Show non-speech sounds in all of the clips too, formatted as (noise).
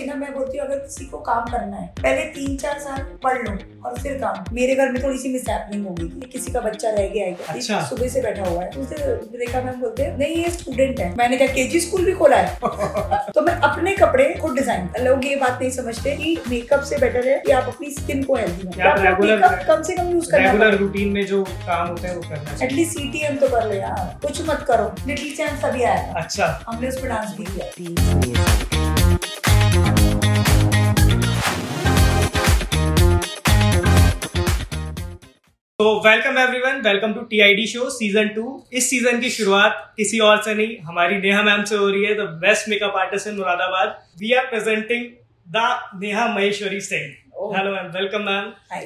से ना मैं बोलती हूँ अगर किसी को काम करना है पहले तीन चार साल पढ़ लो और फिर काम। मेरे घर में थोड़ी सी मिस हो गई थी किसी का बच्चा रह गया है अच्छा। सुबह से बैठा हुआ है। उसे देखा मैम बोलते हैं नहीं ये स्टूडेंट है। मैंने कहा केजी स्कूल भी खोला है? (laughs) तो मैं अपने कपड़े खुद डिज़ाइन लोग ये बात नहीं समझते कि मेकअप से बेटर है कि आप अपनी स्किन को हेल्दी कि मेकअप कम से कम यूज़ करना रेगुलर रूटीन में जो काम होते हैं वो करना एटलीस्ट सीटीएम तो कर लो यार कुछ मत करो। लिटिल चैम्प तभी आया अच्छा। हमने उस पर डांस भी किया। तो welcome everyone welcome to TID show season two इस सीज़न की शुरुआत किसी और से नहीं हमारी नेहा मैम से हो रही है the best makeup artist in Moradabad. We are presenting the Neha Maheshwari Singh. Hello ma'am welcome ma'am hi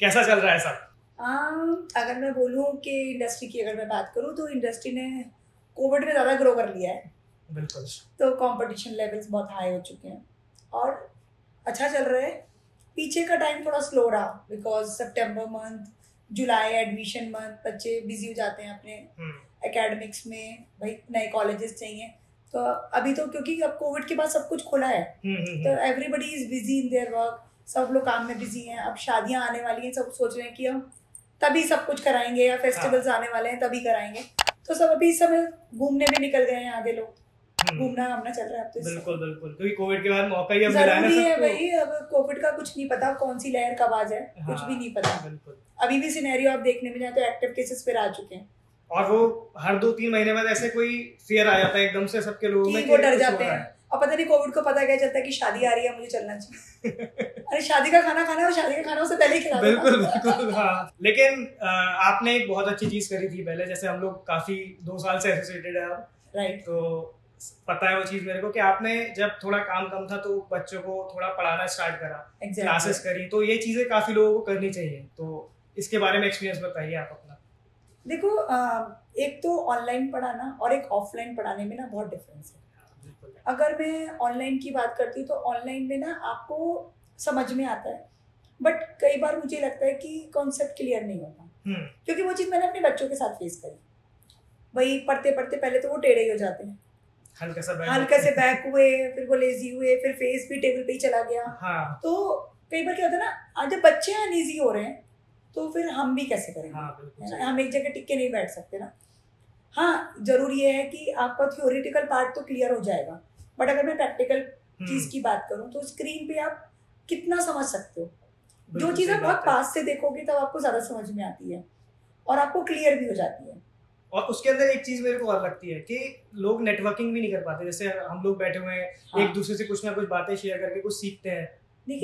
कैसा चल रहा है सब? आम, अगर मैं बोलूँ कि इंडस्ट्री की अगर मैं बात करूँ तो इंडस्ट्री ने कोविड में ज़्यादा ग्रो कर लिया है. बिल्कुल। तो कंपटीशन लेवल्स बहुत हाई हो चुके हैं. और अच्छा चल रहा है. पीछे का टाइम थोड़ा स्लो रहा बिकॉज़ सितंबर मंथ जुलाई एडमिशन मंथ बच्चे बिज़ी हो जाते हैं अपने हम्म, एकेडमिक्स में भाई नए कॉलेजेस चाहिए। तो अभी तो क्योंकि अब कोविड के बाद सब कुछ खुला है। हम्म, हम्म, तो हम्म, everybody is busy in their work सब लोग काम में बिज़ी हैं। अब शादियाँ आने वाली हैं सब सोच रहे हैं कि हम तभी सब कुछ कराएँगे या फेस्टिवल्स आने वाले हैं तभी कराएँगे। तो सब अभी इस समय घूमने भी निकल गए हैं आधे लोग। हम्म, घूमना घामना चल रहा है अब तो बिल्कुल बिल्कुल। क्योंकि कोविड के बाद मौका ही अब मिला है ना। भाई अब कोविड का कुछ नहीं पता कौन सी लहर कब आ जाए कुछ हाँ, भी नहीं पता। बिल्कुल। अभी भी सिनेरियो आप देखने में जाए तो एक्टिव केसेस फिर आ चुके हैं। और वो हर दो तीन महीने बाद ऐसे कोई फियर आ जाता है एकदम से सबके लोगों में वो डर जाते हैं। और पता नहीं कोविड को पता क्या चलता है कि शादी आ रही है मुझे चलना चाहिए। (laughs) अरे शादी का खाना खाना है और शादी का खाना उससे पहले ही खिला। बिल्कुल बिल्कुल हाँ। लेकिन आपने एक बहुत अच्छी चीज़ करी थी पहले जैसे हम लोग काफ़ी दो साल से एसोसिएटेड है अब। राइट तो पता है वो चीज़ मेरे को कि आपने जब थोड़ा काम कम था तो बच्चों को थोड़ा पढ़ाना स्टार्ट करा क्लासेस करी तो ये चीज़ें काफ़ी लोगों को करनी चाहिए तो इसके बारे में एक्सपीरियंस बताइए आप अपना। देखो एक तो ऑनलाइन पढ़ाना और एक ऑफलाइन पढ़ाने में ना बहुत डिफरेंस है। अगर मैं ऑनलाइन की बात करती हूँ तो ऑनलाइन में ना आपको समझ में आता है बट कई बार मुझे लगता है कि कॉन्सेप्ट क्लियर नहीं होता। हम्म। क्योंकि वो चीज़ मैंने अपने बच्चों के साथ फेस करी। वही पढ़ते पढ़ते पहले तो वो टेढ़े ही हो जाते हैं। हल्का सा हल्के से बैक हुए फिर वो लेजी हुए फिर फेस भी टेबल पे ही चला गया। हाँ। तो कई बार क्या होता है ना जब बच्चे अनईजी हो रहे हैं तो फिर हम भी कैसे करेंगे हाँ हम एक जगह टिक के नहीं बैठ सकते ना। हाँ ज़रूरी ये है कि आपका थियोरिटिकल पार्ट तो क्लियर हो जाएगा। बट अगर मैं प्रैक्टिकल हम्म, चीज़ की बात करूँ तो स्क्रीन पे आप कितना समझ सकते हो? जो चीज़ आप बहुत पास से देखोगे तब आपको ज़्यादा समझ में आती है। और आपको क्लियर भी हो जाती है। और उसके अंदर एक चीज़ मेरे को और लगती है कि लोग नेटवर्किंग भी नहीं कर पाते जैसे हम लोग बैठे हुए हैं हाँ। एक दूसरे से कुछ ना कुछ बातें शेयर करके कुछ सीखते हैं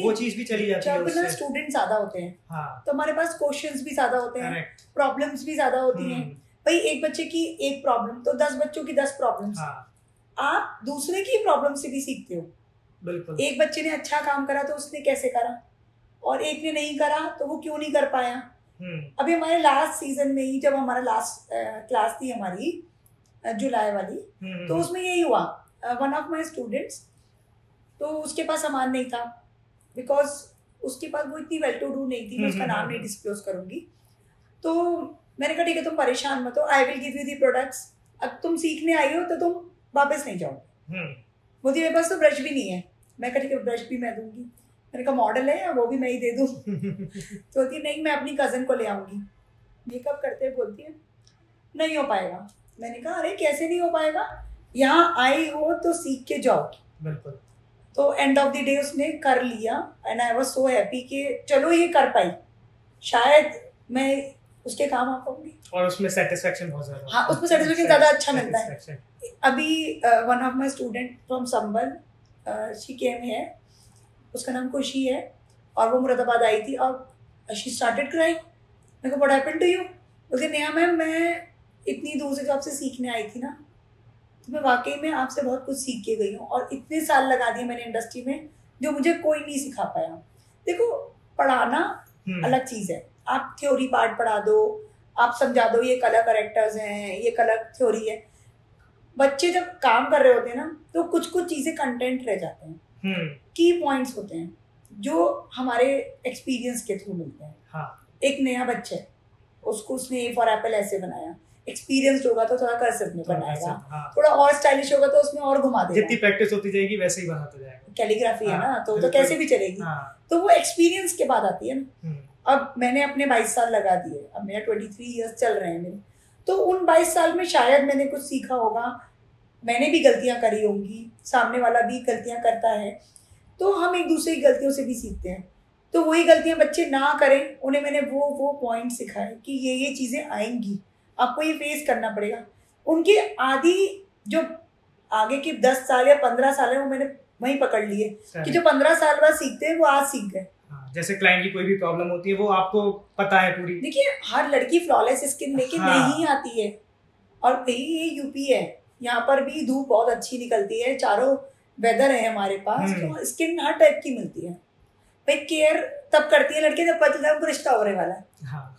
वो चीज़ भी चली जाती है ना स्टूडेंट ज़्यादा होते हैं हाँ। तो हमारे पास क्वेश्चंस भी ज़्यादा होते हैं करेक्ट प्रॉब्लम्स भी ज़्यादा होती हैं। भाई एक बच्चे की एक प्रॉब्लम तो दस बच्चों की दस प्रॉब्लम्स हाँ। आप दूसरे की प्रॉब्लम से भी सीखते हो। बिल्कुल। एक बच्चे ने अच्छा काम करा तो उसने कैसे करा? और एक ने नहीं करा तो वो क्यों नहीं कर पाया? हम्म अभी हमारे लास्ट सीज़न में ही जब हमारा लास्ट क्लास थी हमारी जुलाई वाली हम्म, तो उसमें यही हुआ वन ऑफ़ माय स्टूडेंट्स तो उसके पास सामान नहीं था बिकॉज़ उसके पास वो इतनी वेल टू डू नहीं थी मैं उसका हम्म, नाम हम्म, नहीं हम्म। डिस्क्लोज करूँगी। तो मैंने कहा ठीक है तुम परेशान मत हो I will give you the products अब तुम सीखने आई हो तो तुम वापस नहीं जाओ हम्म, बोलती मेरे पास तो ब्रश भी नहीं है। मैं कहा ठीक है ब्रश भी मैं दूँगी। मैंने कहा मॉडल है वो भी मैं ही दे दूँ। तो बोलती नहीं मैं अपनी कज़न को ले आऊँगी। मेकअप करते बोलती है नहीं हो पाएगा। मैंने कहा अरे कैसे नहीं हो पाएगा? यहाँ आई हो तो सीख के जाओ। बिल्कुल। तो एंड ऑफ़ द डे उसने कर लिया and I was so happy कि चलो ये कर पाई। शायद मैं उसके काम आ पाऊँगी। और उसमें सेटिस्फेक्शन बहुत ज़्यादा हाँ, उसमें satisfaction ज़्यादा अच्छा मिलता है। अभी one of my student from Sambhal she came है उसका नाम खुशी है और वो मुरादाबाद आई थी। और शी स्टार्टेड क्राइंग मेरे को व्हाट हैपेंड टू यू बोलते नेहा मैम मैं इतनी दूर से जो आपसे सीखने आई थी ना तो मैं वाकई में आपसे बहुत कुछ सीख के गई हूँ और इतने साल लगा दिए मैंने इंडस्ट्री में जो मुझे कोई नहीं सिखा पाया। देखो पढ़ाना हम्म, अलग चीज़ है। आप थ्योरी पार्ट पढ़ा दो आप समझा दो ये कलर करेक्टर्स हैं ये कलर थ्योरी है। बच्चे जब काम कर रहे होते हैं ना तो कुछ कुछ चीज़ें कंटेंट रह जाते हैं। हम्म, की पॉइंट्स होते हैं जो हमारे एक्सपीरियंस के थ्रू मिलते हैं। हाँ। एक नया बच्चा है उसको उसने ए फॉर एप्पल ऐसे बनाया। एक्सपीरियंस्ड होगा तो थोड़ा कर्सिव में बनाएगा हाँ। थोड़ा और स्टाइलिश होगा तो उसमें और घुमा देगा जितनी प्रैक्टिस होती जाएगी वैसे ही बनाता जाएगा। कैलीग्राफी है हाँ, ना तो तो कैसे भी चलेगी। हाँ। तो वो एक्सपीरियंस के बाद आती है ना। हम्म, अब मैंने अपने 22 साल लगा दिए। अब मेरा 23 इयर्स चल रहे हैं मेरे। तो उन 22 साल में शायद मैंने कुछ सीखा होगा। मैंने भी गलतियाँ करी होंगी। सामने वाला भी गलतियाँ करता है। तो हम एक दूसरे की गलतियों से भी सीखते हैं। तो वही गलतियाँ बच्चे ना करें उन्हें मैंने वो वो पॉइंट सिखाए कि ये ये चीज़ें आएँगी। आपको ये फेस करना पड़ेगा। उनकी आधी जो आगे के दस साल या पंद्रह साल है वो मैंने वहीं पकड़ लिए कि जो पंद्रह साल बाद सीखते हैं वो आज सीख गए। हाँ, जैसे क्लाइंट की कोई भी प्रॉब्लम होती है वो आपको पता है पूरी। देखिए हर लड़की फ्लॉलेस स्किन लेके हाँ। नहीं आती है। और यही यूपी है। यहाँ पर भी धूप बहुत अच्छी निकलती है चारों वेदर है हमारे पास हम्म। तो स्किन हर टाइप की मिलती है। भाई केयर तब करती है लड़के जब पता चलता है उनको रिश्ता होने वाला है। हाँ।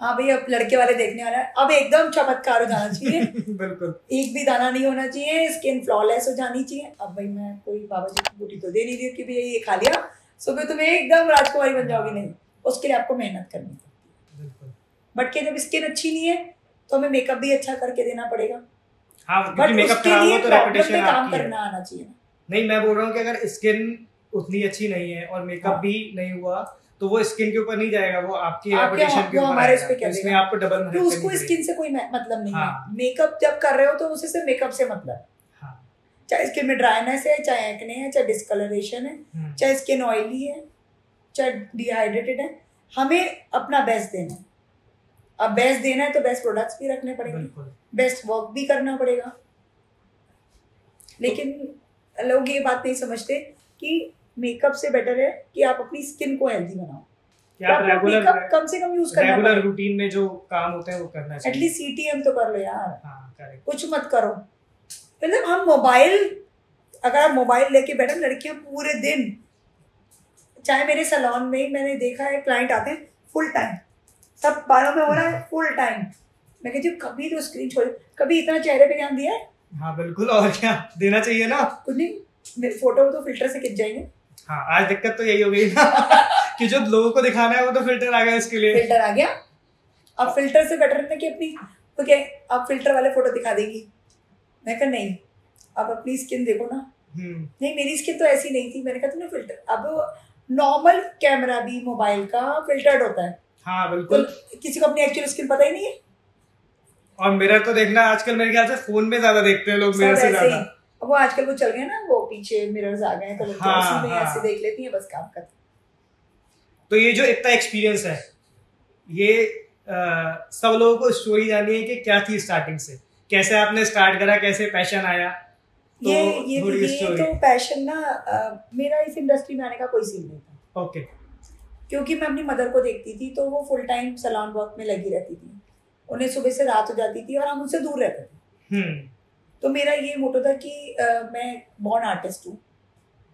हाँ भाई अब लड़के वाले देखने वाला है। अब एकदम चमत्कार हो जाना चाहिए। (laughs) बिल्कुल। एक भी दाना नहीं होना चाहिए स्किन फ्लॉलेस हो जानी चाहिए। अब भाई मैं कोई बाबा जी की बूटी तो दे नहीं रही कि भैया ये खा लिया सुबह तुम एकदम राजकुमारी बन जाओगी नहीं। उसके लिए आपको मेहनत करनी पड़ती है। बट के जब स्किन अच्छी नहीं है तो हमें मेकअप भी अच्छा करके देना पड़ेगा। हाँ बट उसके लिए हो तो प्रॉब्लम रेपुटेशन पे काम करना आना चाहिए नहीं मैं बोल रहा हूँ कि अगर स्किन उतनी अच्छी नहीं है और मेकअप हाँ। भी नहीं हुआ तो वो स्किन के ऊपर नहीं जाएगा वो आपकी रेपुटेशन के ऊपर तो इसमें आपको डबल तो उसको स्किन से कोई मतलब नहीं हाँ। है। मेकअप जब कर रहे हो तो उसी से मेकअप से मतलब। है। हाँ चाहे स्किन में ड्राइनेस है चाहे एक्ने है चाहे डिस्कलरेशन है चाहे स्किन ऑयली है चाहे डिहाइड्रेटेड है हमें अपना बेस्ट देना है। अब बेस्ट देना है तो बेस्ट प्रोडक्ट्स भी रखने पड़ेंगे। बिल्कुल। बेस्ट वर्क भी करना पड़ेगा। लेकिन लोग ये बात नहीं समझते कि मेकअप से बेटर है कि आप अपनी स्किन को हेल्दी बनाओ। रेगुलर कम से कम यूज़ करना रेगुलर रूटीन में जो काम होते हैं वो करना चाहिए। एटलीस्ट सीटीएम तो कर लो यार। हाँ कुछ मत करो। मतलब हम मोबाइल अगर आप मोबाइल लेके बैठे लड़कियाँ पूरे दिन चाहे मेरे सैलून में ही मैंने देखा है क्लाइंट आते हैं फुल टाइम सब बालों में हो रहा है फुल टाइम मैं कहती हूँ कभी तो स्क्रीन छोड़ कभी इतना चेहरे पे ध्यान दिया है? हाँ बिल्कुल और क्या देना चाहिए ना? कुछ नहीं मेरे फ़ोटो तो फ़िल्टर से खिंच जाएँगे। हाँ आज दिक्कत तो यही हो गई ना (laughs) कि जो लोगों को दिखाना है वो तो फ़िल्टर आ गया उसके लिए। फ़िल्टर आ गया। अब फ़िल्टर से बेटर है कि अपनी तो क्या अब फ़िल्टर वाले फ़ोटो दिखा देगी। मैं कहा नहीं अब अपनी स्किन देखो ना। हम्म। नहीं मेरी स्किन तो ऐसी नहीं थी मैंने कहा तुमने फ़िल्टर अब नॉर्मल कैमरा भी मोबाइल का फिल्टर्ड होता है। हाँ बिल्कुल। तो किसी को अपनी एक्चुअल स्किन पता ही नहीं है। और मिरर तो देखना आजकल मेरे ख्याल से फ़ोन में ज़्यादा देखते हैं लोग मिरर से ज़्यादा। अब वो आजकल वो चल गए ना वो पीछे मिरर्स आ गए तो हाँ, उसी में हाँ। ऐसे देख लेती हैं बस काम करती तो ये जो इतना एक्सपीरियंस है ये अ, सब लोगों को स्टोरी जाननी है कि क्या थी स्टार्टिंग से। कैसे आपने स्टार्ट करा कैसे पैशन आया? तो ये ये ये तो पैशन ना अ, मेरा इस इंडस्ट्री में आने का कोई सीन नहीं था। ओके क्योंकि मैं अपनी मदर को देखती थी तो वो फुल टाइम सलान वर्क में लगी रहती थी। उन्हें सुबह से रात हो जाती थी और हम उनसे दूर रहते थे। हम्म। तो मेरा ये मोटो था कि मैं बॉर्न आर्टिस्ट हूँ।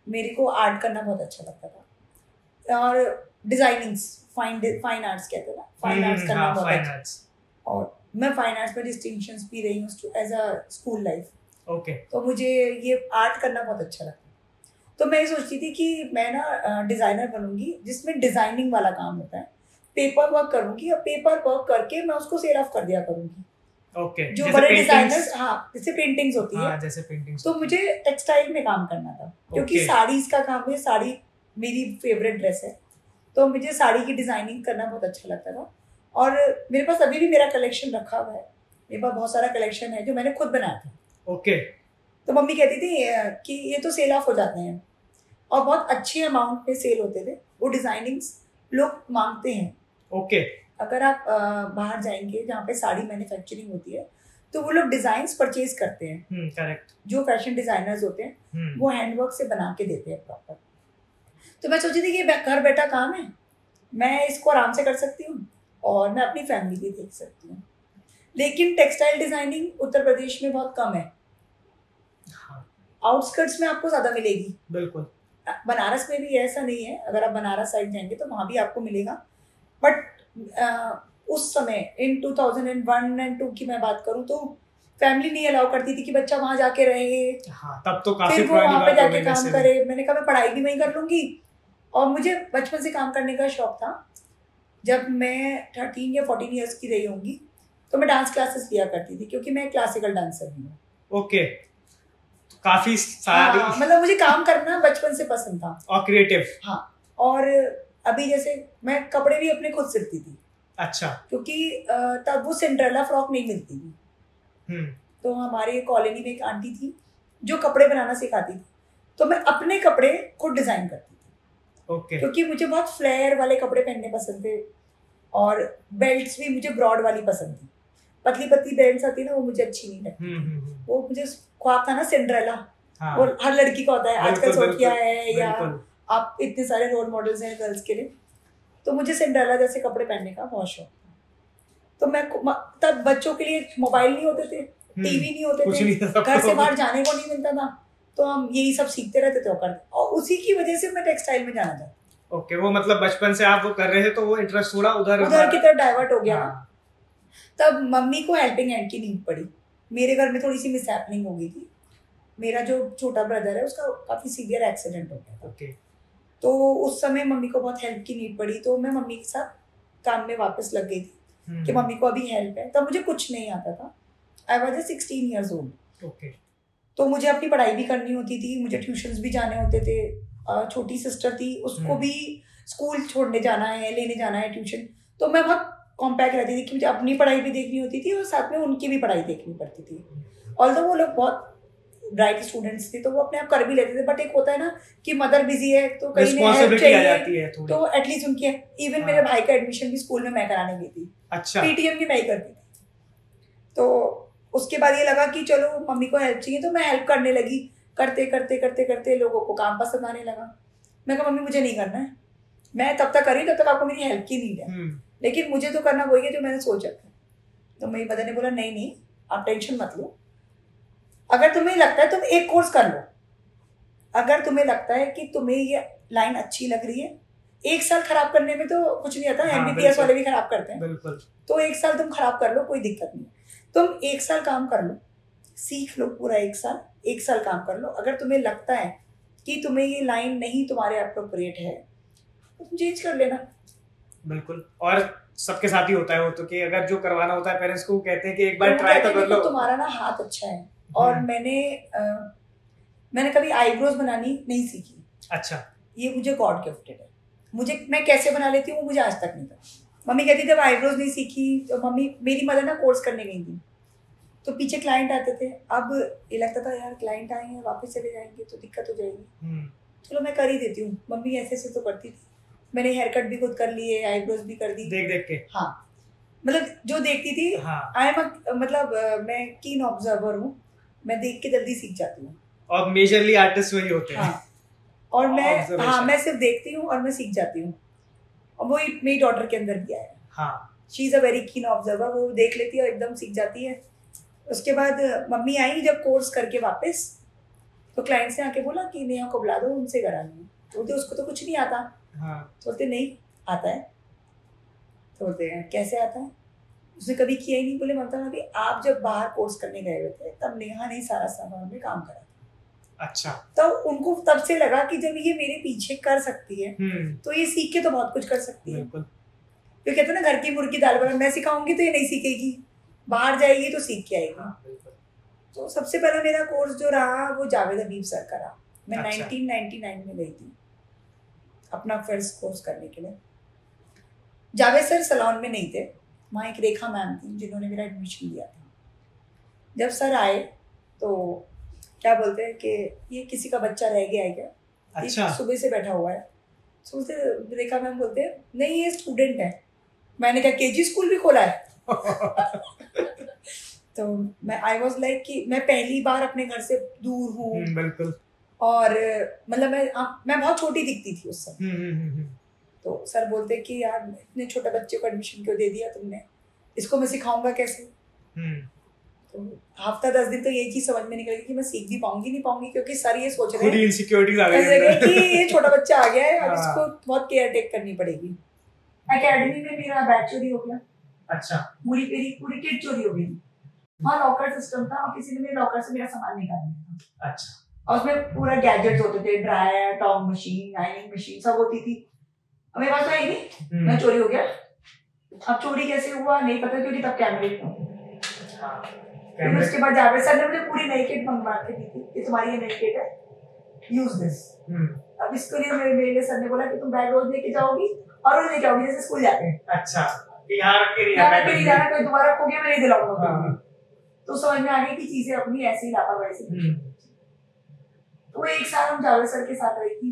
मेरे को आर्ट करना बहुत अच्छा लगता था। और डिजाइनिंग्स फाइन फाइन आर्ट्स कहते ना। फाइन आर्ट्स करना हाँ बहुत अच्छा। और मैं फाइन आर्ट्स में डिस्टिंक्शंस भी रही हूँ as a school life okay तो मुझे ये आर्ट करना बहुत अच्छा लगता तो मैं ये सोचती थी कि मैं ना डिज़ाइनर बनूँगी जिसमें डिज़ाइनिंग वाला काम होता है। पेपर वर्क करूँगी और पेपर वर्क करके मैं उसको सेल ऑफ़ कर दिया करूँगी। Okay okay. जो बड़े डिजाइनर्स हाँ जैसे पेंटिंग्स होती है। हाँ जैसे पेंटिंग्स तो मुझे टेक्सटाइल में काम करना था क्योंकि Okay. साड़ीज का काम है साड़ी मेरी फेवरेट ड्रेस है। तो मुझे साड़ी की डिज़ाइनिंग करना बहुत अच्छा लगता था। और मेरे पास अभी भी मेरा कलेक्शन रखा हुआ है। मेरे पास बहुत सारा कलेक्शन है जो मैंने खुद बनाया था। ओके तो मम्मी कहती थी कि ये तो सेल ऑफ़ हो जाते हैं। और बहुत अच्छे अमाउंट में सेल होते थे। वो डिजाइनिंग्स लोग मांगते हैं। ओके। अगर आप बाहर जाएँगे जहाँ पे साड़ी मैन्युफैक्चरिंग होती है तो वो लोग डिज़ाइन परचेज करते हैं। हम्म करेक्ट जो फ़ैशन डिजाइनर्स होते हैं हम्म। वो हैंडवर्क से बना के देते हैं प्रॉपर तो मैं सोची थी कि ये घर बैठा काम है मैं इसको आराम से कर सकती हूँ और मैं अपनी फैमिली भी देख सकती हूँ। लेकिन टेक्सटाइल डिज़ाइनिंग उत्तर प्रदेश में बहुत कम है। हाँ। आउटस्कर्ट्स में आपको ज़्यादा मिलेगी। बिल्कुल। बनारस में भी ऐसा नहीं है। अगर आप बनारस साइड जाएँगे तो वहाँ भी आपको मिलेगा। बट उस समय इन 2001 एंड 2 की मैं बात करूँ तो फैमिली नहीं अलाउ करती थी कि बच्चा वहाँ जाके रहे। हाँ तब तो काफ़ी फिर वो वहाँ पे जाके काम करे। मैंने कहा मैं पढ़ाई भी वहीं कर लूँगी। और मुझे बचपन से काम करने का शौक था। जब मैं थर्टीन या फोर्टीन ईयर्स की रही होंगी तो मैं डांस क्लासेस लिया करती थी क्योंकि मैं क्लासिकल डांसर भी हूँ। ओके काफ़ी सारी हाँ, मतलब मुझे काम करना बचपन से पसंद था। और क्रिएटिव हाँ और अभी जैसे मैं कपड़े भी अपने खुद सिलती थी। अच्छा। क्योंकि तब वो सिंड्रेला फ्रॉक नहीं मिलती थी। हम्म। तो हमारे कॉलोनी में एक आंटी थी जो कपड़े बनाना सिखाती थी। तो मैं अपने कपड़े खुद डिज़ाइन करती थी। ओके। क्योंकि मुझे बहुत फ्लेयर वाले कपड़े पहनने पसंद थे और बेल्ट्स भी मुझे ब्रॉड वाली पसंद थी। पतली पतली बेल्ट आती ना वो मुझे अच्छी नहीं लगती हम्म हम्म वो मुझे ख्वाब था ना सिंड्रेला। हाँ। वो हर लड़की का होता है आजकल सोफिया है या आप इतने सारे रोल मॉडल्स हैं गर्ल्स के लिए तो मुझे सिंड्रेला जैसे कपड़े पहनने का बहुत शौक था। तो मैं तब बच्चों के लिए मोबाइल नहीं होते थे हम्म, टीवी नहीं होते थे घर से बाहर जाने को नहीं मिलता था। तो हम यही सब सीखते रहते थे और और उसी की वजह से मैं टेक्सटाइल में जाना था ओके वो मतलब बचपन से आप वो कर रहे थे तो वो इंटरेस्ट थोड़ा उधर उधर की तरफ़ डाइवर्ट हो गया हाँ, तब मम्मी को हेल्पिंग हैंड की नीड पड़ी। मेरे घर में थोड़ी सी मिस हो गई थी। मेरा जो छोटा ब्रदर है उसका काफ़ी सीवियर एक्सीडेंट हो गया ओके तो उस समय मम्मी को बहुत हेल्प की नीड पड़ी तो मैं मम्मी के साथ काम में वापस लग गई थी हम्म, कि मम्मी को अभी हेल्प है। तब मुझे कुछ नहीं आता था। I was sixteen years old okay तो मुझे अपनी पढ़ाई भी करनी होती थी मुझे ट्यूशन्स भी जाने होते थे। छोटी सिस्टर थी उसको हम्म। भी स्कूल छोड़ने जाना है लेने जाना है ट्यूशन तो मैं बहुत कॉम्पैक्ट रहती थी कि मुझे अपनी पढ़ाई भी देखनी होती थी और साथ में उनकी भी पढ़ाई देखनी पड़ती थी। ऑल वो लोग बहुत ब्राइट स्टूडेंट्स थे तो वो अपने आप कर भी लेते थे बट एक होता है ना कि मदर बिज़ी है तो कहीं ने हेल्प चाहिए जाती है तो एटलीस्ट उनकी इवन हाँ। मेरे भाई का एडमिशन भी स्कूल में मैं कराने गई थी। अच्छा। पीटीएम भी मैं ही करती थी। तो उसके बाद ये लगा कि चलो मम्मी को हेल्प चाहिए तो मैं हेल्प करने लगी। करते करते करते करते लोगों को काम पसंद आने लगा। मैं कहा मम्मी मुझे नहीं करना है। मैं तब तक करी तब तक आपको मेरी हेल्प की नीड है। हम्म, लेकिन मुझे तो करना वही है जो मैंने सोच है तो मेरी मदर ने बोला नहीं नहीं आप टेंशन मत लो। अगर तुम्हें लगता है तुम एक कोर्स कर लो। अगर तुम्हें लगता है कि तुम्हें ये लाइन अच्छी लग रही है एक साल खराब करने में तो कुछ नहीं आता हाँ, एमबीबीएस बिल्कुल। वाले भी खराब करते हैं। बिल्कुल। तो एक साल तुम खराब कर लो कोई दिक्कत नहीं। तुम एक साल काम कर लो सीख लो पूरा एक साल एक साल काम कर लो। अगर तुम्हें लगता है कि तुम्हें ये लाइन नहीं तुम्हारे अप्रोप्रिएट है तो तुम चेंज कर लेना। बिल्कुल। और सबके साथ ही होता है वो तो कि अगर जो करवाना होता है पेरेंट्स को कहते हैं कि एक बार ट्राई तो कर लो। तुम्हारा ना हाथ अच्छा है। और हम्म, मैंने अ, मैंने कभी आईब्रोज बनानी नहीं सीखी। अच्छा। ये मुझे गॉड गिफ्टेड है। मुझे मैं कैसे बना लेती हूँ वो मुझे आज तक नहीं पता। मम्मी कहती थी आईब्रोज नहीं सीखी तो मम्मी मेरी मदर ना कोर्स करने गई थी। तो पीछे क्लाइंट आते थे। अब ये लगता था यार क्लाइंट आए हैं वापस चले जाएँगे तो दिक्कत हो जाएगी। हम्म, चलो मैं कर ही देती हूँ। मम्मी ऐसे ऐसे तो करती थी। मैंने हेयर कट भी खुद कर लिए आईब्रोज भी कर दी। देख देख के। हाँ। मतलब जो देखती थी हाँ। आई एम मतलब मैं कीन ऑब्जर्वर हूँ। मैं देख के जल्दी सीख जाती हूँ। और मेजरली आर्टिस्ट वही होते हैं। हाँ। और मैं हाँ मैं सिर्फ़ देखती हूँ और मैं सीख जाती हूँ। और वो मेरी डॉटर के अंदर भी आया हाँ। She is a very keen observer वो देख लेती है और एकदम सीख जाती है। उसके बाद मम्मी आई जब कोर्स करके वापस तो क्लाइंट से आके बोला कि नेहा को बुला दो उनसे करा लो तो बोलते उसको तो कुछ नहीं आता। हाँ। तो बोलते नहीं आता है। तो बोलते कैसे आता है? उसने कभी किया ही नहीं। बोले ममता भाभी आप जब बाहर कोर्स करने गए हुए थे तब नेहा ने सारा सामान में काम करा अच्छा। तब उनको तब से लगा कि जब ये मेरे पीछे कर सकती है हम्म। तो ये सीख के तो बहुत कुछ कर सकती है। तो कहते ना घर की मुर्गी दाल बना मैं सिखाऊँगी तो ये नहीं सीखेगी। बाहर जाएगी तो सीख के आएगी। हाँ तो सबसे पहला मेरा कोर्स जो रहा वो जावेद हबीब सर का रहा। मैं अच्छा। 1999 में गई थी अपना फ़र्स्ट कोर्स करने के लिए। जावेद सर सलोन में नहीं थे। वहाँ एक रेखा मैम थी जिन्होंने मेरा एडमिशन लिया था। जब सर आए तो क्या बोलते हैं कि ये किसी का बच्चा रह गया है क्या? अच्छा। सुबह से बैठा हुआ है। तो बोलते रेखा मैम बोलते हैं नहीं ये स्टूडेंट है। मैंने कहा केजी स्कूल भी खोला है? (laughs) तो मैं आई वॉज़ लाइक कि मैं पहली बार अपने घर से दूर हूँ। हम्म, बिल्कुल। और मतलब मैं आ, मैं बहुत छोटी दिखती थी उस समय। हम्म, हम्म, तो सर बोलते कि यार इतने छोटे बच्चे को एडमिशन क्यों दे दिया तुमने? इसको मैं सिखाऊँगा कैसे? हम्म, तो हफ़्ता दस दिन तो यही चीज़ समझ में निकल गई कि मैं सीख भी पाऊँगी नहीं पाऊँगी क्योंकि सर ये सोच रहे हैं इनसिक्योरिटीज आ गई कि ये छोटा बच्चा आ गया है अब हाँ। इसको बहुत केयर टेक करनी पड़ेगी। एकेडमी में मेरा बैच चोरी हो गया। अच्छा। पूरी मेरी पूरी किट चोरी हो गई। वहाँ लॉकर सिस्टम था और किसी ने मेरे लॉकर से मेरा सामान निकाल लिया था। अच्छा। और उसमें पूरा गैजेट्स होते थे dryer tong machine ironing machine सब होती थी। अब मेरे पास तो आई नहीं। हम्म, मैं चोरी हो गया। अब चोरी कैसे हुआ? नहीं पता क्योंकि तब कैमरे हाँ, फिर उसके बाद जावेद सर ने मुझे पूरी नई किट मंगवा के दी थी। कि तुम्हारी ये नई किट है। यूज़ दिस हम्म, अब इसके लिए मेरे मेरे सर ने बोला कि तुम बैग रोज लेके जाओगी और रोज लेके आओगी जैसे स्कूल जाते हैं। अच्छा यहाँ रख के नहीं यहाँ जाना पे नहीं जाना कोई दोबारा खो गया मैं नहीं दिलाऊँगा। हाँ। तो समझ में आ गई कि चीज़ें अपनी ऐसे लापरवाही से हम्म, तो एक साल हम जावेद सर के साथ रही थी।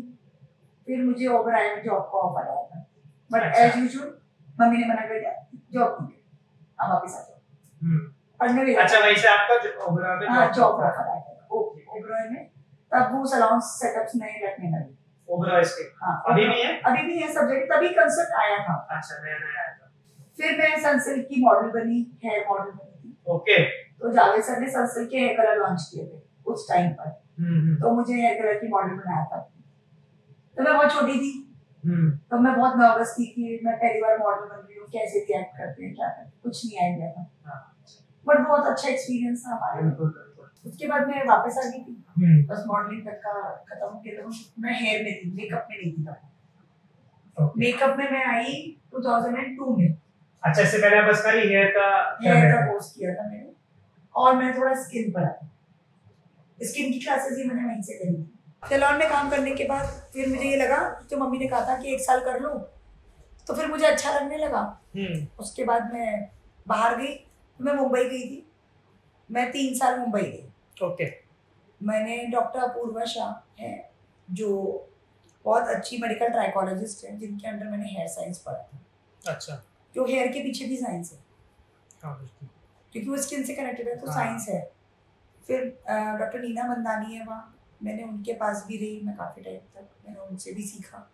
फिर मुझे ओबराय में जॉब का ऑफ़र आया था। बट। एज यूजुअल मम्मी ने मना कर दिया जॉब नहीं अब वापस आ जाओ। हम्म। पढ़ने भी अच्छा वहीं से आपका जो ओबरा में हाँ job जॉब आया था। ओबराय में। तब वो सलॉन सेटअप्स नए रखने लगे। हाँ अभी भी है? अभी भी है सब्जेक्ट तभी कंसेप्ट आया था। अच्छा नया नया आया था। फिर मैं सनसिल्क की मॉडल बनी हेयर मॉडल बनी थी। ओके तो जावेद सर ने सनसिल्क के हेयर कलर लॉन्च किए थे उस टाइम पर। हम्म, हम्म, तो मुझे हेयर कलर की मॉडल बनाया था। तो मैं बहुत छोटी थी। हम्म, तो मैं बहुत नर्वस थी कि मैं पहली बार मॉडल बन रही हूँ कैसे रिएक्ट करते हैं क्या करते हैं कुछ नहीं आइडिया था बट बहुत अच्छा एक्सपीरियंस था हमारे उसके बाद मैं वापस आ गई थी। हम्म, बस मॉडलिंग तक का खत्म हो गया था मैं हेयर में थी मेकअप में नहीं थी तब। मेकअप में मैं आई 2002 में। अच्छा इससे पहले बस खाली हेयर का हेयर का कोर्स किया था मैंने। और मैंने थोड़ा स्किन पढ़ा स्किन की क्लासेस ही मैंने वहीं से करी थी। सैलॉन में काम करने के बाद फिर मुझे ये लगा जो मम्मी ने कहा था कि एक साल कर लो तो फिर मुझे अच्छा लगने लगा। हम्म, उसके बाद मैं बाहर गई मैं मुंबई गई थी। मैं तीन साल मुंबई गई। ओके। मैंने डॉक्टर अपूर्वा शाह हैं जो बहुत अच्छी मेडिकल ट्राइकोलॉजिस्ट है जिनके अंडर मैंने हेयर साइंस पढ़ा था। अच्छा। जो हेयर के पीछे भी साइंस है। हाँ क्योंकि वो स्किन से कनेक्टेड है तो हाँ। साइंस है। फिर डॉक्टर नीना मंदानी है वहाँ। मैंने उनके पास भी रही मैं काफ़ी टाइम तक मैंने उनसे भी सीखा।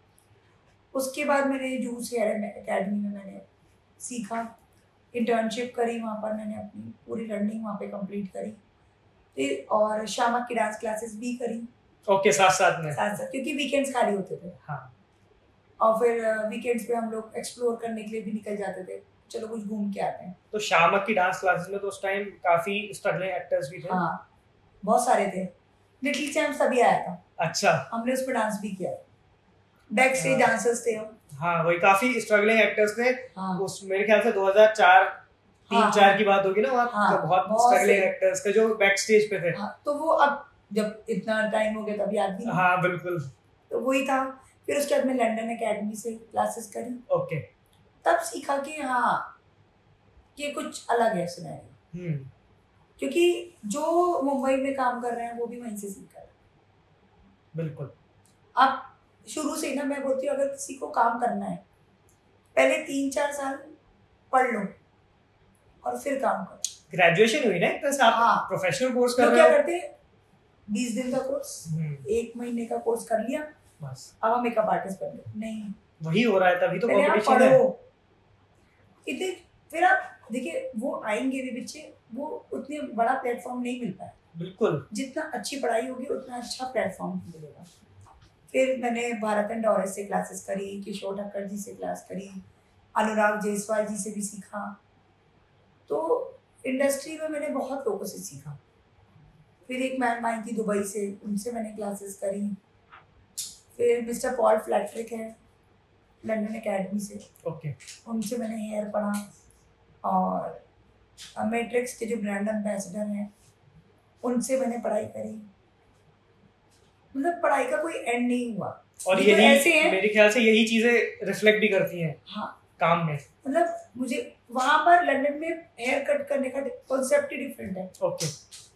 उसके बाद मैंने जूस हेयर अकेडमी में मैंने सीखा। इंटर्नशिप करी वहाँ पर मैंने अपनी पूरी लर्निंग वहाँ पे कंप्लीट करी। फिर और शामा की डांस क्लासेस भी करी। ओके okay, साथ साथ में। साथ साथ क्योंकि वीकेंड्स खाली होते थे। हाँ। और फिर वीकेंड्स पे हम लोग एक्सप्लोर करने के लिए भी निकल जाते थे। चलो कुछ घूम के आते हैं। तो शामक की डांस क्लासेस में तो उस टाइम काफ़ी स्ट्रगलिंग एक्टर्स भी थे। हाँ बहुत सारे थे। लिटिल चैम्प्स तभी आया था। अच्छा। हमने उस पर डांस भी किया। Back stage. डांसर्स थे हम। हाँ वही काफ़ी स्ट्रगलिंग एक्टर्स थे। हाँ। उस मेरे ख्याल से 2004 तीन हाँ, चार की बात होगी ना वहाँ। हाँ, तो बहुत बहुत स्ट्रगलिंग एक्टर्स के जो बैक स्टेज पे थे। हाँ तो वो अब जब इतना टाइम हो गया तब याद नहीं हाँ बिल्कुल। तो वही था। फिर उसके बाद मैं लंदन एकेडमी से क्लासेस करी। ओके तब सीखा कि हाँ ये कुछ अलग है सिनेरियो क्योंकि जो मुंबई में काम कर रहे हैं वो भी वहीं से सीख रहे हैं। बिल्कुल। अब शुरू से ही ना मैं बोलती हूँ अगर किसी को काम करना है पहले तीन चार साल पढ़ लो और फिर काम करो। ग्रेजुएशन हुई ना तरह आप हाँ। प्रोफेशनल कोर्स कर तो रहे क्या हो? करते बीस दिन का कोर्स हम्म, एक महीने का कोर्स कर लिया। बस। अब हम मेकअप आर्टिस्ट बन गए। नहीं। वही हो रहा है तभी तो आप कंपटीशन है। इतने फिर आप देखिए वो आएँगे भी बच्चे वो उतने बड़ा प्लेटफॉर्म नहीं मिल पाए बिल्कुल। जितना अच्छी पढ़ाई होगी उतना अच्छा प्लेटफॉर्म मिलेगा। फिर मैंने भारत एंड डॉरेस से क्लासेस करी किशोर ठक्कर जी से क्लास करी अनुराग जायसवाल जी से भी सीखा। तो इंडस्ट्री में मैंने बहुत लोगों से सीखा। फिर एक मैम आई थी दुबई से उनसे मैंने क्लासेस करी। फिर मिस्टर पॉल फ्लैट्रिक है लंदन एकेडमी से। ओके। okay. उनसे मैंने हेयर पढ़ा और मैट्रिक्स के जो ब्रांड एम्बेसडर हैं उनसे मैंने पढ़ाई करी। मतलब पढ़ाई का कोई एंड नहीं हुआ। और ये तो ऐसे यही हैं। मेरे ख्याल से यही चीज़ें रिफ्लेक्ट भी करती हैं हाँ। काम में। मतलब मुझे वहाँ पर लंदन में हेयर कट करने का कॉन्सेप्ट ही डिफरेंट है। ओके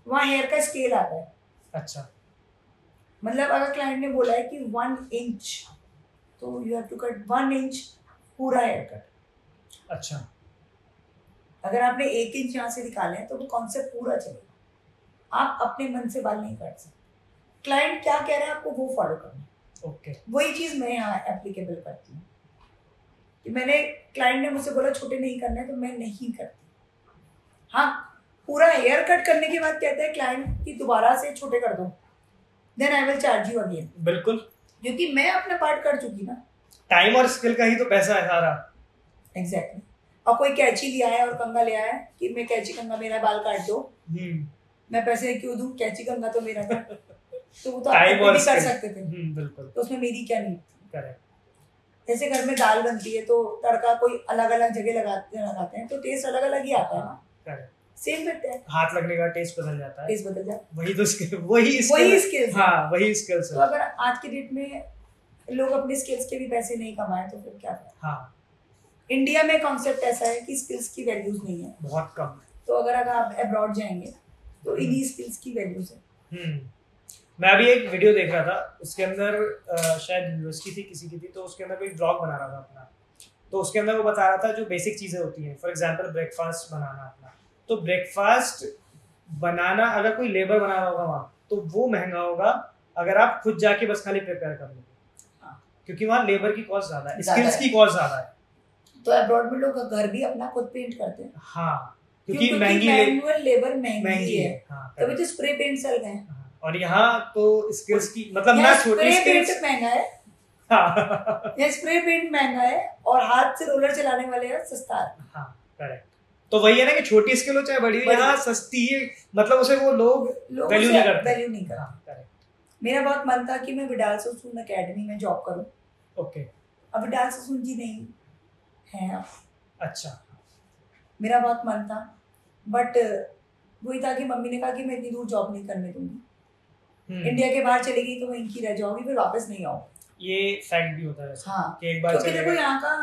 वहाँ हेयर का स्केल आता है अच्छा। मतलब अगर क्लाइंट ने बोला है कि वन इंच तो you have to cut one inch पूरा हेयर कट अच्छा। अगर आपने एक इंच यहाँ से निकाले हैं तो वो कॉन्सेप्ट पूरा चलेगा। आप अपने मन से बाल नहीं काट सकते। क्लाइंट क्या कह रहा है आपको वो फॉलो करना। है। ओके वही चीज़ मैं यहाँ एप्लीकेबल करती हूँ। कि मैंने क्लाइंट ने मुझसे बोला छोटे नहीं करने तो मैं नहीं करती। हाँ पूरा हेयर कट करने के बाद कहते हैं क्लाइंट की दोबारा से छोटे कर दो। Then I will charge you again बिल्कुल। क्योंकि मैं अपना पार्ट कर चुकी ना। टाइम और स्किल का ही तो पैसा है सारा। एग्जैक्टली और कोई कैची लिया है और कंगा लिया है कि मैं कैची कंगा मेरा बाल काट दो। हम्म। मैं पैसे क्यों दूँ? कैची कंगा तो मेरा था। (laughs) तो वो तो आप भी कर सकते थे। हम्म बिल्कुल। तो उसमें मेरी क्या नहीं जैसे घर में दाल बनती है तो तड़का कोई अलग अलग जगह लगाते लगाते हैं तो टेस्ट अलग अलग ही आता है ना। सेम करते हैं। हाथ लगने का टेस्ट बदल जाता है। टेस्ट बदल जाता वही तो skill- वही है skill- वही स्किल्स हाँ। वही स्किल्स तो अगर आज की डेट में लोग अपने स्किल्स के भी पैसे नहीं कमाए तो फिर क्या हाँ। इंडिया में कॉन्सेप्ट ऐसा है कि स्किल्स की वैल्यूज़ नहीं है। बहुत कम तो अगर अगर आप अब्रॉड जाएँगे तो इन्हीं स्किल्स की वैल्यूज़ है। हम्म। मैं अभी एक वीडियो देख रहा था उसके अंदर शायद यूनिवर्सिटी थी किसी की थी तो उसके अंदर कोई ब्लॉग बना रहा था अपना। तो उसके अंदर वो बता रहा था जो बेसिक चीज़ें होती हैं फॉर एग्जांपल ब्रेकफास्ट बनाना अपना। तो ब्रेकफास्ट बनाना अगर कोई लेबर बना रहा होगा वहाँ तो वो महँगा होगा अगर आप खुद जाके बस खाली प्रिपेयर कर लोगे। हाँ। क्योंकि वहाँ लेबर की कॉस्ट ज़्यादा है स्किल्स की कॉस्ट ज़्यादा है। तो अब्रॉड में लोग घर भी अपना खुद पेंट करते हैं। हाँ क्योंकि महँगी मैनुअल लेबर महँगी है। है तभी तो स्प्रे पेंट चल गए हैं। और यहाँ तो स्किल्स की मतलब ना छोटी स्प्रे पेंट स्किल्स महँगा है। हाँ। यहाँ स्प्रे पेंट महँगा है और हाथ से रोलर चलाने वाले हैं सस्ता है। हाँ करेक्ट तो वही है ना कि छोटी स्किल हो चाहे बड़ी यहाँ सस्ती है मतलब उसे वो लोग Value नहीं करते। वैल्यू नहीं करते। हाँ मेरा बहुत मन था कि मैं विडाल ससुन अकेडमी में जॉब करूँ। ओके अब विडाल ससुन जी नहीं। है अब अच्छा। मेरा बहुत मन था बट वही था कि मम्मी ने कहा कि मैं इतनी दूर जॉब नहीं करने दूँगी। हम्म, इंडिया के बाहर चली गई तो वहीं की रह जाओगी फिर वापस नहीं आओ ये फैक्ट भी होता है हाँ कि एक बार क्योंकि देखो यहाँ का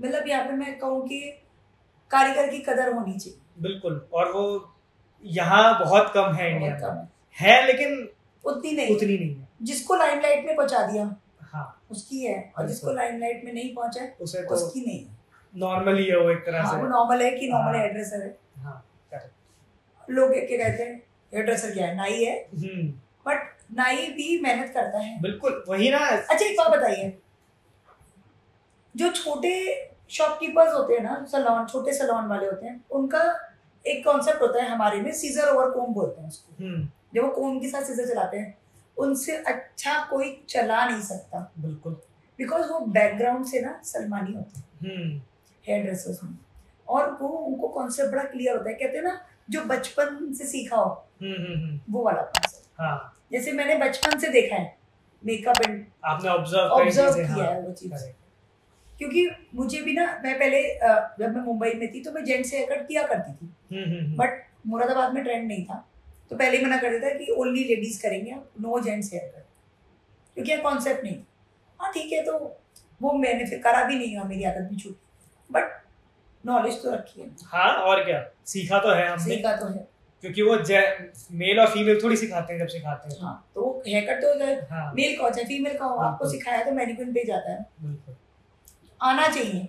मतलब यहाँ पे मैं कहूँ कि कारीगर की कदर होनी चाहिए। बिल्कुल और वो यहाँ बहुत कम है इंडिया में। है। है लेकिन उतनी नहीं उतनी नहीं है। जिसको लाइमलाइट में पहुँचा दिया। हाँ। उसकी है और जिसको बिल्कुल। लाइमलाइट में नहीं पहुँचा उसे तो उसकी नहीं है। नॉर्मल ही है वो एक तरह हाँ, वो नॉर्मल है कि नॉर्मल हाँ। एड्रेसर है। हाँ करेक्ट लोग क्या कहते हैं एड्रेसर क्या है? नाई है। हम्म। बट नाई भी मेहनत करता है। बिल्कुल वही ना। अच्छा एक बात बताइए। जो छोटे शॉपकीपर्स होते हैं ना सलोन छोटे सलोन वाले होते हैं उनका एक कॉन्सेप्ट होता है हमारे में सीजर ओवर कोम बोलते हैं उसको। हम्म। जब वो कोम के साथ सीजर चलाते हैं उनसे अच्छा कोई चला नहीं सकता। बिल्कुल। बिकॉज़ वो बैकग्राउंड से ना सलमानी होते हैं। हम्म। हेयर ड्रेसर्स में और वो उनको कॉन्सेप्ट बड़ा क्लियर होता है। कहते हैं ना जो बचपन से सीखा हो हम्म हम्म हम्म, वो वाला कॉन्सेप्ट हाँ। जैसे मैंने बचपन से देखा है मेकअप एंड आपने ऑब्ज़र्व ऑब्ज़र्व हाँ, किया है। वो चीज़। क्योंकि मुझे भी ना मैं पहले जब मैं मुंबई में थी तो मैं जेंट्स हेयर कट किया करती थी। बट मुरादाबाद में ट्रेंड नहीं था। तो पहले ही मना कर देता है कि ओनली लेडीज़ करेंगे आप नो जेंट्स हेयर कट क्योंकि कॉन्सेप्ट नहीं। हाँ ठीक है तो वो मैंने फिर करा भी नहीं हुआ मेरी आदत भी छूटी बट नॉलेज तो रखी है। हाँ और क्या? सीखा तो है हमने। सीखा तो है। क्योंकि वो मेल और फीमेल थोड़ी सिखाते हैं जब सिखाते हैं। हाँ तो हेयर कट तो हाँ मेल का हो। चाहे फीमेल का हो? आपको सिखाया तो मैनिक्विन पे जाता है। बिल्कुल। आना चाहिए।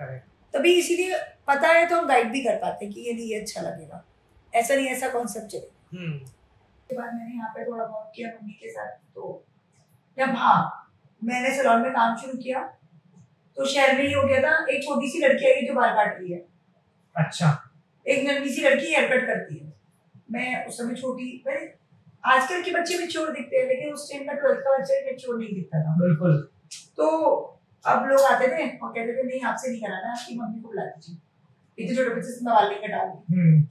करेक्ट तभी इसीलिए पता है तो हम गाइड भी कर पाते हैं कि ये नहीं ये अच्छा लगेगा। ऐसा नहीं ऐसा कॉन्सेप्ट चले। हम्म। बाद मैंने यहाँ पे थोड़ा बहुत किया मम्मी के साथ तो जब हाँ मैंने सलोन में काम शुरू किया। तो शहर में ही हो गया था एक छोटी सी लड़की आई जो बाल काट रही है। अच्छा। एक नन्ही सी लड़की हेयर कट करती है। मैं उस समय छोटी मैंने आजकल के बच्चे मेच्योर दिखते हैं लेकिन उस टाइम का ट्वेल्थ का बच्चा मेच्योर नहीं दिखता था। बिल्कुल। तो अब लोग आते थे और कहते थे नहीं आपसे नहीं कराना आपकी मम्मी को बुला दीजिए। इतने छोटे बच्चे से मैं बाल नहीं कटाऊँगी हम्म।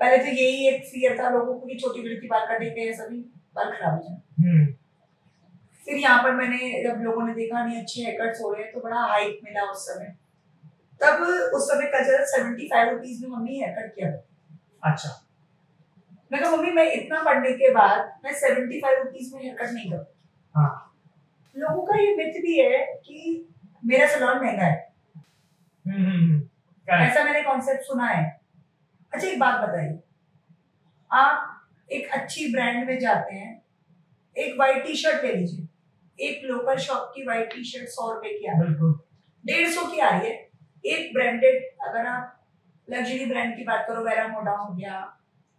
पहले तो यही एक फियर था लोगों को कि छोटी लड़की बाल कटेंगे सभी बाल खराब हो जाए। हम्म। फिर यहाँ पर मैंने जब लोगों ने देखा नहीं अच्छे हेयर कट्स हो रहे हैं तो बड़ा हाइप मिला उस समय। तब उस समय का जरा सेवेंटी फाइव रुपीज़ में मम्मी हेयर कट किया। अच्छा। मैं कहा मम्मी मैं इतना पढ़ने के बाद मैं सेवेंटी फाइव रुपीज़ में हेयर कट नहीं करूँ हाँ। लोगों का ये मिथ भी है कि मेरा सलोन महँगा है। हम्म हम्म ऐसा मैंने कॉन्सेप्ट सुना है। अच्छा एक बात बताइए। आप एक अच्छी ब्रांड में जाते हैं एक वाइट टी शर्ट ले लीजिए। एक लोकल शॉप की वाइट टी शर्ट सौ रुपए की आ रही है। डेढ़ सौ की आ रही है। एक ब्रांडेड अगर आप लग्जरी ब्रांड की बात करो वेरा मोडा हो गया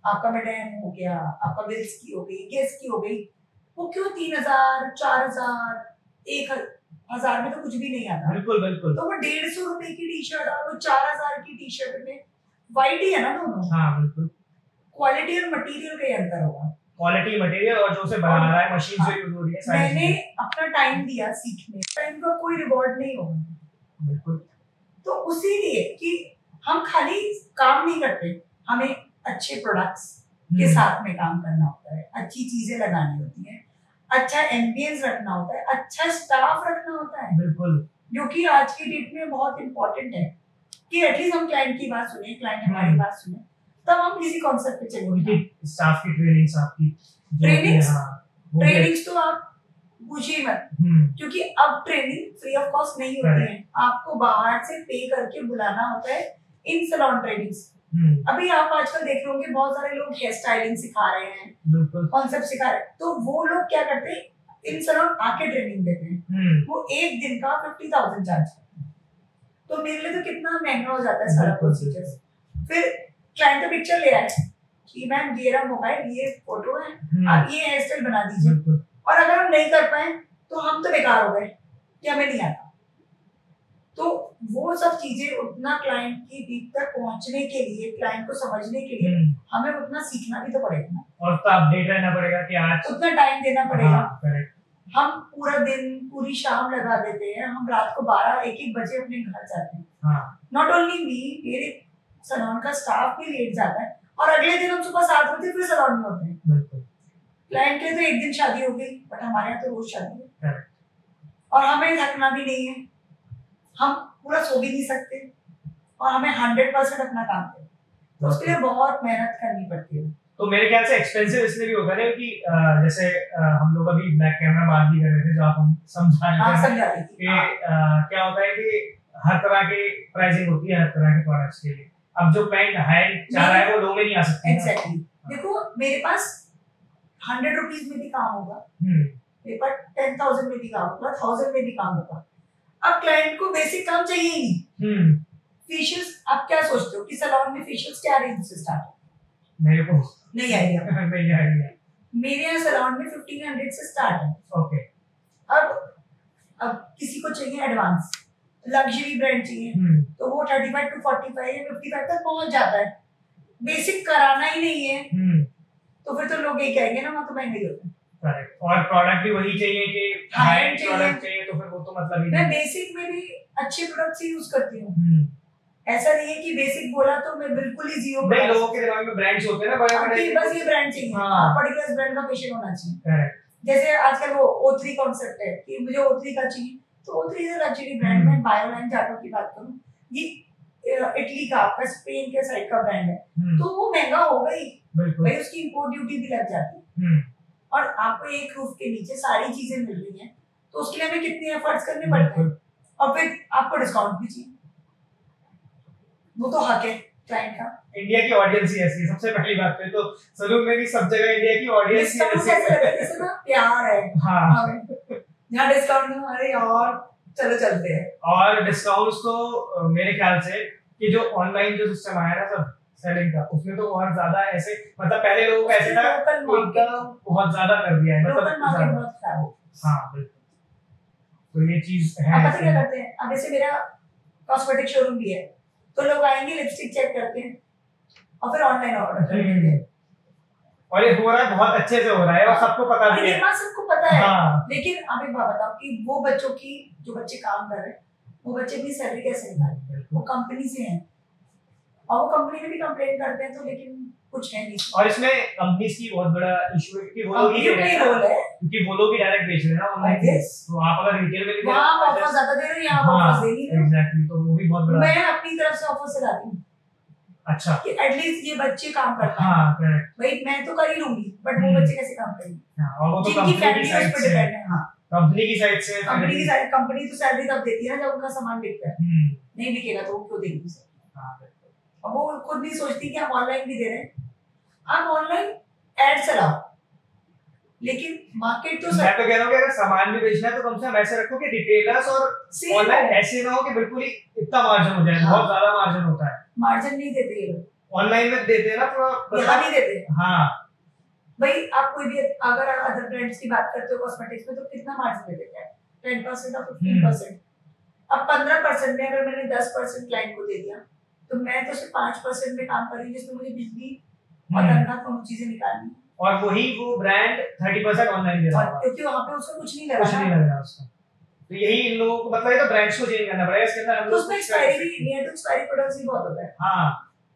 आपका मेडैन हो गया आपका विल्स की हो गई गेस की हो गई वो क्यों तीन हज़ार चार हज़ार एक हज़ार में तो कुछ भी नहीं आता? बिल्कुल बिल्कुल। तो वो डेढ़ सौ रुपए की टी शर्ट और वो चार हज़ार की टी शर्ट में वाइट ही है ना दोनों? हाँ बिल्कुल। क्वालिटी और मटेरियल का ही अंतर होगा। क्वालिटी मटेरियल और जो उसे बना रहा है मशीन। जो यूज़ हो रही है मैंने अपना टाइम दिया सीखने। टाइम का कोई रिवॉर्ड नहीं होगा। बिल्कुल। तो उसी लिए कि हम खाली काम नहीं करते हमें अच्छे प्रोडक्ट्स के हम्म, साथ में काम करना होता है। अच्छी चीज़ें लगानी होती है। अच्छा एम्बियंस रखना होता है। अच्छा स्टाफ रखना होता है। बिल्कुल। जो कि आज की डेट में बहुत इंपॉर्टेंट है। कि एटलीस्ट हम क्लाइंट की बात सुने क्लाइंट हमारी हम्म। बात सुने तब हम किसी कॉन्सेप्ट पे चलेंगे। स्टाफ की ट्रेनिंग्स आपकी Trainings? भी, हाँ, ट्रेनिंग्स तो आप पूछिए मत हम्म, क्योंकि अब ट्रेनिंग फ्री ऑफ़ कॉस्ट नहीं होती है। आपको बाहर से पे करके बुलाना होता है इन सलोन ट्रेनिंग्स अभी आप आजकल देख रहे होंगे बहुत सारे लोग हेयर स्टाइलिंग सिखा रहे हैं कॉन्सेप्ट सिखा रहे हैं। तो वो लोग क्या करते हैं? इन सलोन आके ट्रेनिंग देते हैं। हम्म, वो एक दिन का फिफ्टी थाउज़ेंड चार्ज हैं तो मेरे लिए तो कितना महँगा हो जाता है सारा प्रोसीजर फिर क्लाइंट तो पिक्चर ले आए कि मैम ये रहा मोबाइल ये फ़ोटो है हम्म, आप ये हेयर स्टाइल बना दीजिए। और अगर हम नहीं कर पाए तो हम तो बेकार हो गए कि हमें नहीं आता। तो वो सब चीज़ें उतना क्लाइंट की डीप तक पहुँचने के लिए क्लाइंट को समझने के लिए हम्म, हमें उतना सीखना भी तो पड़ेगा और तो अपडेट रहना पड़ेगा कि आज उतना टाइम देना पड़ेगा। हाँ, correct, हम पूरा दिन पूरी शाम लगा देते हैं। हम रात को बारह एक एक बजे अपने घर जाते हैं। नॉट ओनली मी मेरे सलॉन का स्टाफ भी लेट जाता है और अगले दिन हम सुबह सात बजे फिर सलॉन में होते हैं। क्लाइंट के तो एक दिन शादी हो गई बट हमारे यहाँ तो रोज शादी है। और हमें थकना भी नहीं है। हम पूरा सो भी नहीं सकते और हमें हंड्रेड परसेंट अपना काम करें तो उसके लिए बहुत मेहनत करनी पड़ती है। तो मेरे ख्याल से एक्सपेंसिव इसलिए भी होता है कि जैसे हम लोग अभी बैक कैमरा बात भी कर रहे थे जो आप हम समझा हाँ रहे थे। कि हाँ, क्या होता है कि हर तरह की प्राइसिंग होती है हर तरह के प्रोडक्ट्स के लिए। अब जो पेंट हाई चाह रहा है वो लो में नहीं आ सकती। एग्जैक्टली देखो मेरे पास हंड्रेड रुपीज़ में भी काम होगा। मेरे पास टेन थाउज़ेंड में भी काम होगा थाउज़ेंड में भी काम होगा। अब क्लाइंट को बेसिक काम चाहिए ही। नहीं हम्म, फेशियल्स आप क्या सोचते हो कि सलॉन में फेशियल्स क्या रेंज से स्टार्ट है? मेरे को नहीं आइडिया नहीं आइडिया मेरे यहाँ सलॉन में फिफ्टीन हंड्रेड से स्टार्ट है। ओके अब अब किसी को चाहिए एडवांस लग्जरी ब्रांड चाहिए हम्म, तो वो thirty five to forty five या फिफ्टी फाइव तक पहुँच जाता है। बेसिक कराना ही नहीं है। हम्म, तो फिर तो लोग यही कहेंगे ना वहाँ तो महँगे होते हैं. और प्रोडक्ट भी वही चाहिए कि हाई चाहिए। प्रोडक्ट चाहिए। तो फिर वो तो मतलब ही मैं बेसिक में भी अच्छे प्रोडक्ट्स यूज़ करती हूँ। हम्म, ऐसा नहीं है कि बेसिक बोला तो मैं बिल्कुल ही ज़ीरो नहीं लोगों के दिमाग में ब्रांड्स होते हैं ना बड़े बड़े बस ये ब्रांड चाहिए हाँ। पर्टिकुलर ब्रांड का पेशेंट होना चाहिए। Correct. जैसे आजकल वो ओ थ्री कॉन्सेप्ट है कि मुझे ओ थ्री का चाहिए तो O three is luxury brand hmm. मैं बायोलाइन जाटो की बात करूँ ये इटली का आपका स्पेन के साइड का ब्रांड है। हम्म, तो वो महँगा होगा ही बिल्कुल। भाई उसकी इंपोर्ट ड्यूटी भी लग जाती। है हम्म, और आपको एक रूफ के नीचे सारी चीज़ें मिल रही हैं तो उसके लिए हमें कितने एफर्ट्स करने पड़ते हैं? और फिर आपको डिस्काउंट भी चाहिए। वो तो हक है क्लाइंट का इंडिया की ऑडियंस ही ऐसी है सबसे पहली बात पे तो सलून में भी सब जगह इंडिया की ऑडियंस ही ऐसी है। जैसे ना प्यार है। हाँ। जहाँ डिस्काउंट में अरे यार चलो चलते हैं। और डिस्काउंट्स तो मेरे ख्याल से कि जो ऑनलाइन जो सिस्टम आया ना सब सेलिंग का उसमें तो और ज़्यादा ऐसे मतलब पहले लोगों को ऐसे था एकदम बहुत ज़्यादा कर दिया है मतलब हो हाँ बिल्कुल। तो ये चीज़ है अब पता क्या करते हैं? अब जैसे मेरा कॉस्मेटिक शोरूम भी है। तो लोग आएँगे लिपस्टिक चेक करते हैं। और फिर ऑनलाइन ऑर्डर कर लेंगे और ये हो रहा है बहुत अच्छे से हो रहा है और सबको पता भी है। सबको पता है। हाँ। लेकिन आप एक बात बताओ कि वो बच्चों की जो बच्चे काम कर रहे हैं वो बच्चे भी सैलरी कैसे निकालें वो कंपनी से हैं। और वो कंपनी में भी कंप्लेन करते हैं तो लेकिन कुछ है नहीं। और इसमें कंपनीज़ की बहुत बड़ा इशू है क्योंकि वो लोग ही हैं रोल है। क्योंकि वो लोग ही डायरेक्ट बेच रहे हैं ना ऑनलाइन. तो आप अगर रिटेल में भी दे वहाँ आप ऑफ़र ज़्यादा दे रहे हो यहाँ हाँ ऑफ़र दे नहीं रहे एग्जैक्टली तो वो भी बहुत बड़ा मैं अपनी तरफ़ से ऑफ़र से लाती हूँ। अच्छा। कि एटलीस्ट ये बच्चे काम करते हैं हाँ करेक्ट भाई मैं तो कर ही लूँगी बट वो हम्म। बच्चे कैसे काम करेंगे? हाँ और वो तो कंपनी की साइड से डिपेंड है। हाँ। कंपनी की साइड से कंपनी की साइड कंपनी तो सैलरी तब देती है ना जब उनका सामान बिकता है। हम्म, नहीं बिकेगा तो वो क्यों देगी हाँ, अब वो खुद नहीं सोचती कि हम ऑनलाइन भी दे रहे हैं। आप ऑनलाइन एड चलाओ। लेकिन मार्केट तो मैं तो कह रहा हूँ कि अगर सामान भी बेचना है तो कम से कम ऐसे रखो कि रिटेलर्स और ऑनलाइन ऐसे ना हो कि बिल्कुल ही इतना मार्जिन हो जाए। हाँ। बहुत ज़्यादा मार्जिन होता है। मार्जिन नहीं देते ये लोग। ऑनलाइन में देते ना थोड़ा यहाँ नहीं देते। हाँ। भाई आप कोई भी अगर अदर ब्रांड्स की बात करते हो कॉस्मेटिक्स में तो कितना मार्जिन दे देते हैं? टेन परसेंट और फिफ्टीन। परसेंट अब पंद्रह परसेंट में अगर मैंने दस परसेंट क्लाइंट को दे दिया तो मैं तो सिर्फ़ पाँच परसेंट में काम कर रही हूँ जिसमें मुझे बिजली और हम्म, तनख्वाह दोनों चीज़ें निकालनी और वही वो ब्रांड थर्टी परसेंट ऑनलाइन दे रहा होगा क्योंकि वहाँ पे उसका कुछ नहीं कुछ लगा नहीं ना लग रहा उसका तो यही इन लोगों को मतलब ये तो ब्रांड्स को चेंज करना पड़ेगा इसके अंदर हम तो लोग उसमें एक्सपायरी भी हैं। नियर टू एक्सपायरी प्रोडक्ट्स भी बहुत होता है। हाँ।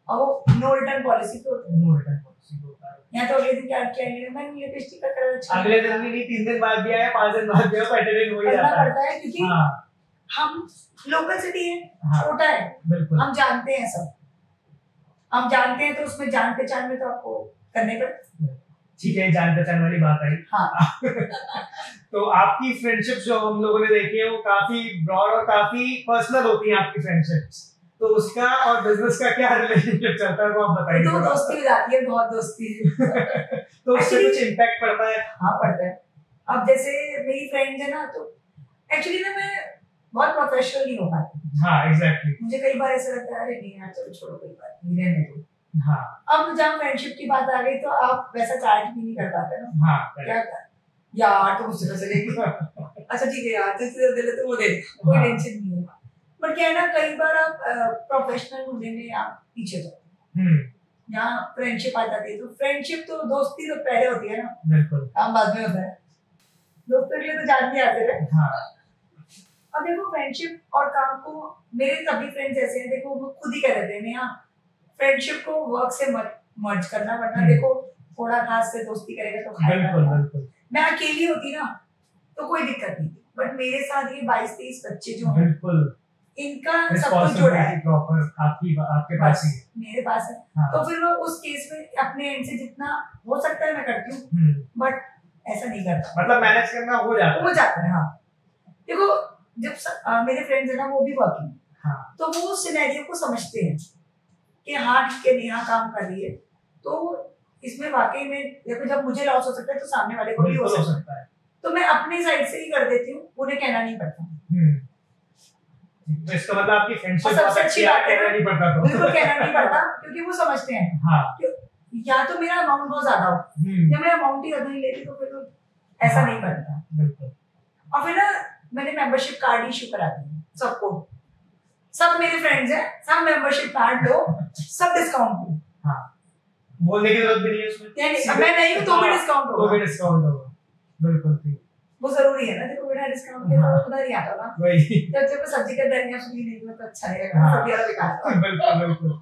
और वो नो रिटर्न पॉलिसी पे होता है। नो रिटर्न पॉलिसी होता है। यहाँ तो अगले दिन क्या क्या है? मैंने लिपस्टिक का कलर अच्छा अगले दिन भी नहीं तीन दिन बाद भी आया पाँच दिन बाद भी आया पैटर्न हो ही जाता है। पड़ता है क्योंकि हाँ। हम लोकल सिटी है हाँ। छोटा है हम जानते हैं सब। हम जानते हैं तो उसमें जान पहचान में तो आपको करने पड़े। ठीक है जान पहचान वाली बात आई। हाँ। (laughs) तो आपकी फ्रेंडशिप जो हम लोगों ने देखी है वो काफ़ी ब्रॉड और काफ़ी पर्सनल होती है आपकी फ्रेंडशिप्स तो उसका और बिज़नेस का क्या रिलेशनशिप चलता है वो आप बताइए तो दोस्ती जाती है बहुत दोस्ती। (laughs) तो उससे कुछ इम्पैक्ट पड़ता है? हाँ पड़ता है। अब जैसे मेरी फ्रेंड है ना तो एक्चुअली ना मैं बहुत प्रोफेशनल नहीं हो पाती। हाँ एग्जैक्टली मुझे कई बार ऐसा लगता है अरे नहीं यार चलो छोड़ो कोई बात नहीं रहने दो। हाँ। अब जब फ्रेंडशिप की बात आ गई तो आप वैसा चार्ज भी नहीं कर पाते ना। हाँ क्या यार तो मुझसे पैसे लेगी अच्छा ठीक है यार इतने दे तो वो दे कोई हाँ। टेंशन नहीं है। बट क्या है ना कई बार आप प्रोफेशनल होने में आप पीछे जाते हो। यहाँ फ्रेंडशिप आ जाती है तो फ्रेंडशिप तो दोस्ती तो पहले होती है ना। बिल्कुल। काम बाद में होता है। दोस्तों के लिए तो जान भी आते हैं। हाँ। अब देखो फ्रेंडशिप और काम को मेरे सभी फ्रेंड्स ऐसे हैं देखो वो खुद ही कह देते हैं नेहा फ्रेंडशिप को वर्क से मत मर्ज करना वरना हम्म। देखो थोड़ा घास से दोस्ती करेगा तो खाएगा मैं अकेली होती ना तो कोई दिक्कत नहीं थी बट मेरे साथ ये बाईस तेईस बच्चे जो हैं इनका सब कुछ जुड़ा है। प्रॉपर आपकी आपके पास ही है। मेरे पास है। हाँ। तो फिर वो उस केस में अपने एंड से जितना हो सकता है मैं करती हूँ हम्म, बट ऐसा नहीं करता। मतलब मैनेज करना हो जाता हो। है जाता है हाँ। देखो जब स, आ, मेरे फ्रेंड्स है ना वो भी वर्किंग हाँ। तो वो सिनेरियो को समझते हैं कि हाँ ठीक है नेहा काम कर रही है। तो इसमें वाकई में देखो जब मुझे लॉस हो सकता है तो सामने वाले को भी हो सकता है। तो मैं अपनी साइड से ही कर देती हूँ उन्हें कहना नहीं पड़ता। हम्म, तो इसका मतलब आपकी फ्रेंडशिप सबसे अच्छी बात है नहीं पड़ता तो। बिल्कुल कहना नहीं पड़ता क्योंकि वो समझते हैं। हाँ। या तो मेरा अमाउंट बहुत ज़्यादा हो। हम्म, या मैं अमाउंट ही नहीं लेती तो फिर तो ऐसा नहीं बनता। बिल्कुल। और फिर ना मैंने मेंबरशिप कार्ड इशू करा दिया सबको। सब मेरे फ्रेंड्स हैं सब मेंबरशिप कार्ड लो सब डिस्काउंट हाँ। बोलने की ज़रूरत भी नहीं है उसमें। अब मैं नहीं हूँ तो भी हाँ, डिस्काउंट तो भी डिस्काउंट होगा। बिल्कुल ठीक। वो ज़रूरी है ना देखो बिना डिस्काउंट के हाँ। तो उधर ही आता ना। वही। जब जब सब्ज़ी का दरिया फ्री नहीं हुआ तो अच्छा नहीं लगेगा हाँ। सब्ज़ी वाला बेकार (laughs) बिल्कुल बिल्कुल।